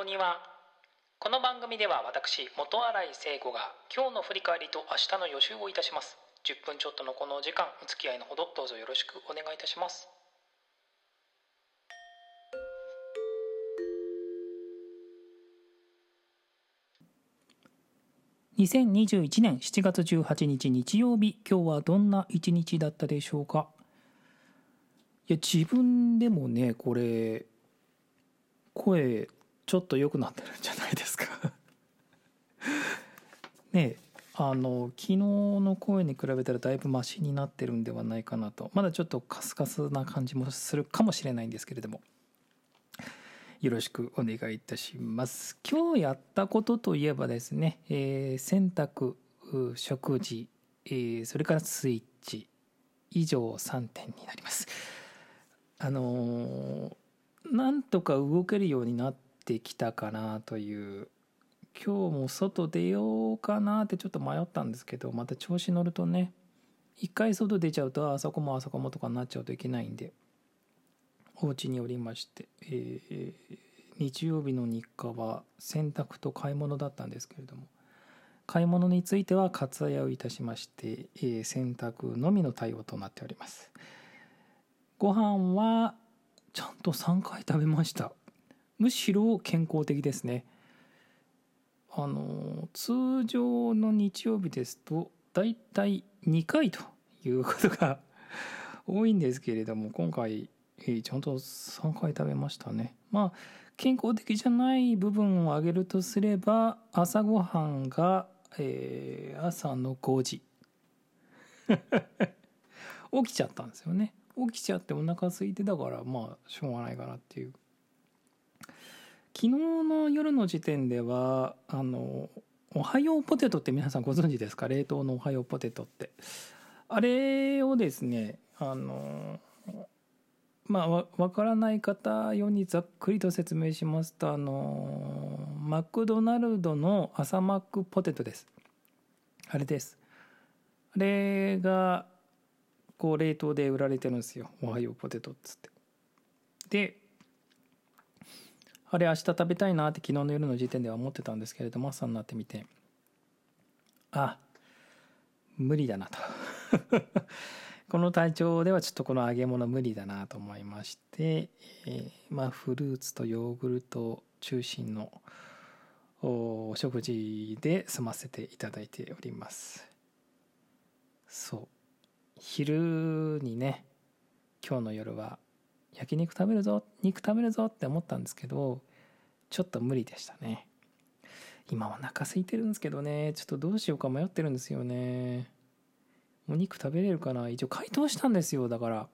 京庭この番組では私元新井聖子が今日の振り返りと明日の予習をいたします。10分ちょっとのこのお時間お付き合いのほどどうぞよろしくお願いいたします。2021年7月18日日曜日今日はどんな一日だったでしょうか？いや自分でもねこれ声ちょっと良くなってるんじゃないですか。ねあの昨日の声に比べたらだいぶマシになってるんではないかなと。まだちょっとカスカスな感じもするかもしれないんですけれども。よろしくお願いいたします。今日やったことといえばですね、えー、洗濯食事、えー、それからスイッチ以上3点になります。あのー、なんとか動けるようになってきたかなという。今日も外出ようかなってちょっと迷ったんですけどまた調子乗るとね一回外出ちゃうとあそこもあそこもとかになっちゃうといけないんでお家におりまして、えー、日曜日の日課は洗濯と買い物だったんですけれども買い物については割愛をいたしまして、えー、洗濯のみの対応となっております。ご飯はちゃんと3回食べました。むしろ健康的ですね。あの通常の日曜日ですとだいたい2回ということが 多いんですけれども今回、えー、ちゃんと3回食べましたね。まあ健康的じゃない部分を挙げるとすれば朝ごはんが、えー、朝の5時。起きちゃったんですよね。起きちゃってお腹空いてたからまあしょうがないかなっていう。昨日の夜の時点ではあのおはようポテトって皆さんご存知ですか？冷凍のおはようポテトって。あれをですねあのまあわからない方用にざっくりと説明しますとあのマクドナルドの朝マックポテトです。あれです。あれがこう冷凍で売られてるんですよ。おはようポテトっつって。であれ明日食べたいなって昨日の夜の時点では思ってたんですけれども朝になってみて。あ無理だなと。この体調ではちょっとこの揚げ物無理だなと思いまして、えー、まあフルーツとヨーグルト中心のお食事で済ませていただいております。そう。昼にね今日の夜は焼肉食べるぞ肉食べるぞって思ったんですけどちょっと無理でしたね。今お腹空いてるんですけどね。ちょっとどうしようか迷ってるんですよね。お肉食べれるかな。一応解凍したんですよ。だから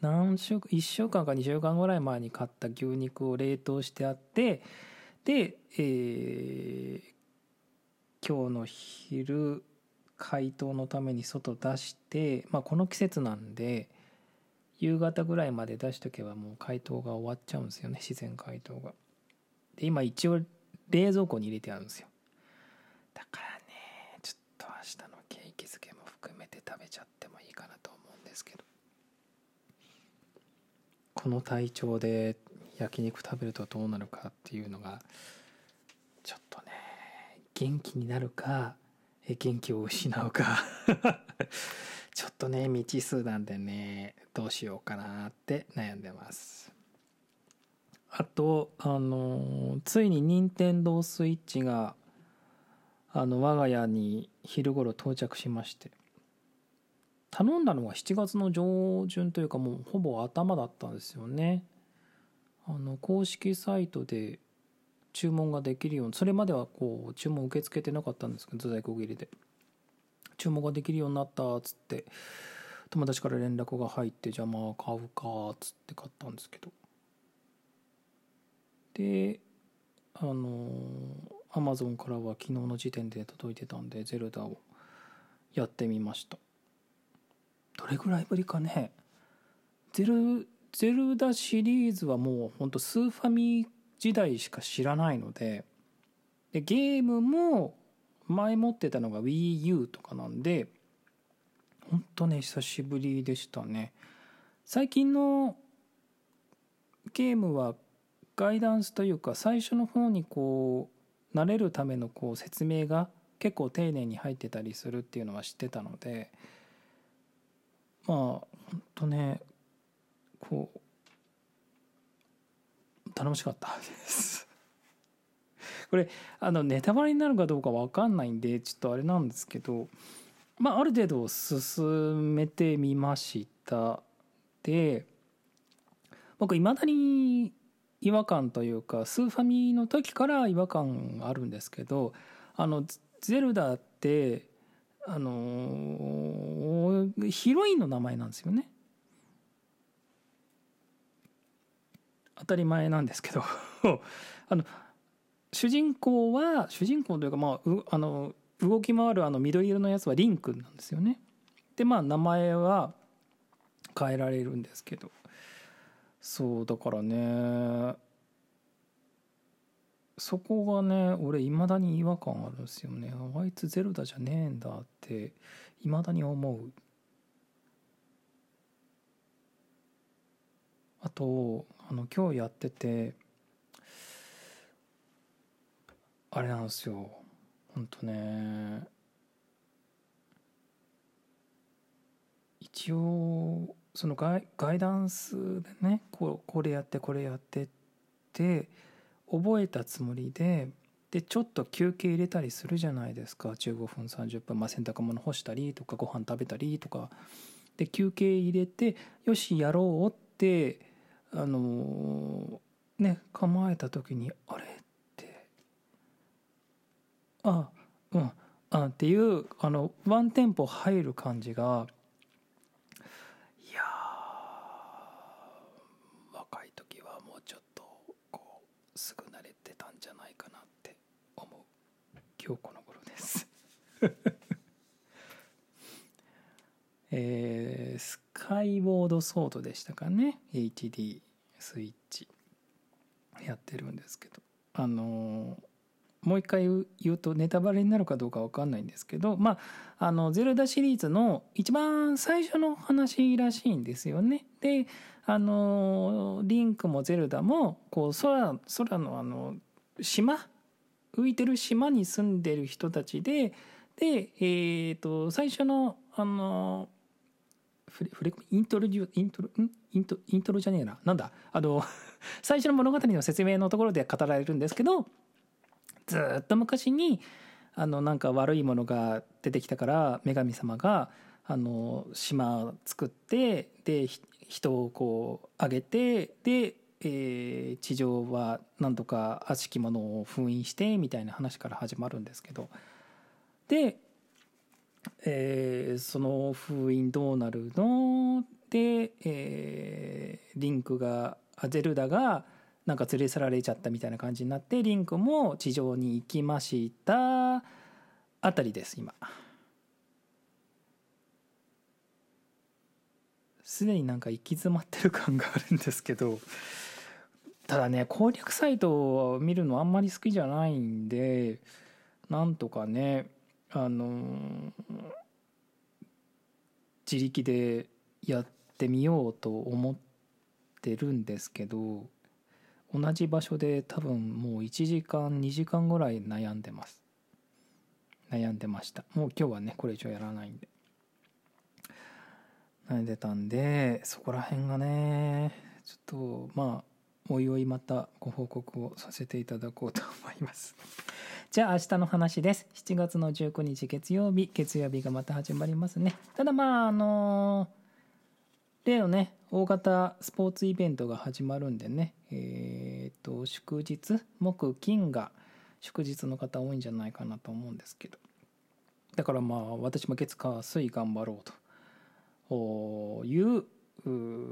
何週1週間か2週間ぐらい前に買った牛肉を冷凍してあってで、えー、今日の昼解凍のために外出して、まあ、この季節なんで夕方ぐらいまで出しとけばもう解凍が終わっちゃうんですよね自然解凍が。で今一応冷蔵庫に入れてあるんですよ。だからねちょっと明日のケーキ漬けも含めて食べちゃってもいいかなと思うんですけどこの体調で焼肉食べるとどうなるかっていうのがちょっとね元気になるか元気を失うか ちょっとね未知数なんでねどうしようかなって悩んでます。あとあのついに任天堂スイッチがあの我が家に昼頃到着しまして頼んだのが7月の上旬というかもうほぼ頭だったんですよね。あの公式サイトで注文ができるようにそれまではこう注文受け付けてなかったんですけど在庫切りで。注文ができるようになったっつって友達から連絡が入ってじゃあまあ買うかっつって買ったんですけど。であのアマゾンからは昨日の時点で届いてたんでゼルダをやってみました。どれぐらいぶりかね。ゼルゼルダシリーズはもうほんとスーファミ時代しか知らないのででゲームも前持ってたのが WiiU とかなんでほんとね久しぶりでしたね。最近のゲームはガイダンスというか最初の方にこう慣れるためのこう説明が結構丁寧に入ってたりするっていうのは知ってたのでまあほんとねこう楽しかったです。これあのネタバレになるかどうか分かんないんでちょっとあれなんですけどまあある程度進めてみました。で僕いまだに違和感というかスーファミの時から違和感あるんですけどあのゼルダってあのヒロインの名前なんですよね。当たり前なんですけど。あの主人公は主人公というかまああの動き回るあの緑色のやつはリンクなんですよね。でまあ名前は変えられるんですけど。そうだからねそこがね俺いまだに違和感あるんですよね。あいつゼルダじゃねえんだっていまだに思う。あとあの今日やっててあれなんですよ。ほんとね一応そのガイガイダンスでねこうこれやってこれやってって覚えたつもりででちょっと休憩入れたりするじゃないですか。15分30分、まあ、洗濯物干したりとかご飯食べたりとか。で休憩入れてよしやろうってあのね構えた時にあれ？あうんあっていうあのワンテンポ入る感じがいや若い時はもうちょっとこうすぐ慣れてたんじゃないかなって思う今日この頃です。えー、スカイウォードソードでしたかね？HD スイッチやってるんですけど。あのもう一回言うとネタバレになるかどうか分かんないんですけどまああのゼルダシリーズの一番最初の話らしいんですよね。であのリンクもゼルダもこう空空のあの島浮いてる島に住んでる人たちでで、えーと、最初のあのフレフレイントロイントロイントイントロじゃねえな。なんだ？あの 最初の物語の説明のところで語られるんですけどずっと昔にあのなんか悪いものが出てきたから女神様があの島を作ってで人をこう上げてで、えー、地上はなんとか悪しきものを封印してみたいな話から始まるんですけど。でえー、その封印どうなるの？で、えー、リンクがゼルダがなんか連れ去られちゃったみたいな感じになってリンクも地上に行きました。あたりです今。すでになんか行き詰まってる感があるんですけどただね攻略サイトを見るのあんまり好きじゃないんでなんとかねあの自力でやってみようと思ってるんですけど同じ場所で多分もう1時間2時間ぐらい悩んでます。悩んでました。もう今日はねこれ以上やらないんで。悩んでたんでそこら辺がねちょっとまあおいおいまたご報告をさせていただこうと思います。じゃあ明日の話です。7月の19日月曜日、月曜日がまた始まりますね。ただまあ、あのー、例のね、大型スポーツイベントが始まるんでね、えっ、と、祝日、木、金が祝日の方多いんじゃないかなと思うんですけど。だからまあ、私も月、火、水頑張ろうと。いう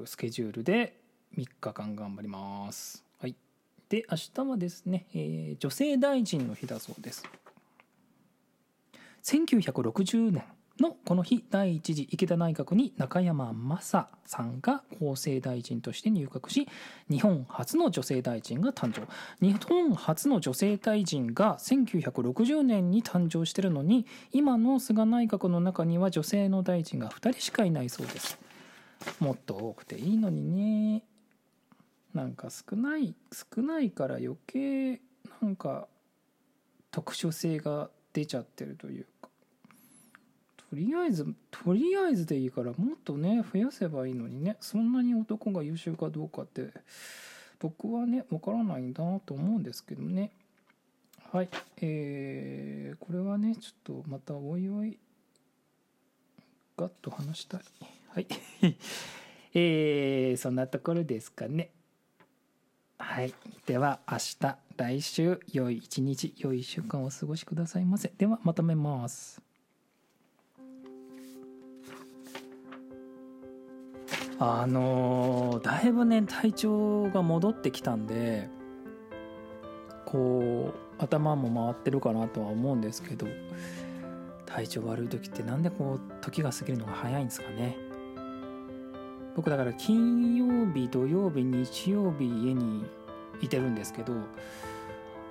スケジュールで3日間頑張ります。はい。で明日はですね、えー、女性大臣の日だそうです。1960年。のこの日第一次池田内閣に中山雅さんが厚生大臣として入閣し日本初の女性大臣が誕生。日本初の女性大臣が1960年に誕生してるのに今の菅内閣の中には女性の大臣が2人しかいないそうです。もっと多くていいのにね。なんか少ない少ないから余計なんか特殊性が出ちゃってるというか。とりあえずとりあえずでいいからもっとね増やせばいいのにねそんなに男が優秀かどうかって僕はねわからないんだなと思うんですけどね。はいえー、これはねちょっとまたおいおいガッと話したい。はい。えー、そんなところですかね。はい。では明日来週良い一日良い1週間をお過ごしくださいませ。ではまとめます。あのー、だいぶね体調が戻ってきたんでこう頭も回ってるかなとは思うんですけど体調悪い時ってなんでこう時が過ぎるのが早いんですかね。僕だから金曜日土曜日日曜日家にいてるんですけど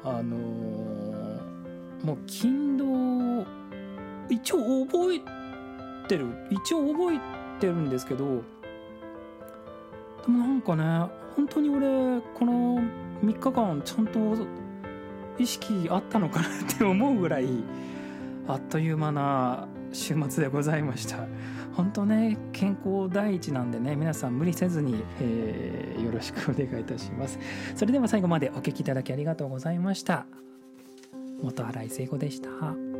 あのー、もう勤労一応覚えてる一応覚えてるんですけどでもなんかね本当に俺この3日間ちゃんと意識あったのかなって思うぐらいあっという間な週末でございました。本当ね健康第一なんでね皆さん無理せずに、えー、よろしくお願いいたします。それでは最後までお聴きいただきありがとうございました。元新井聖子でした。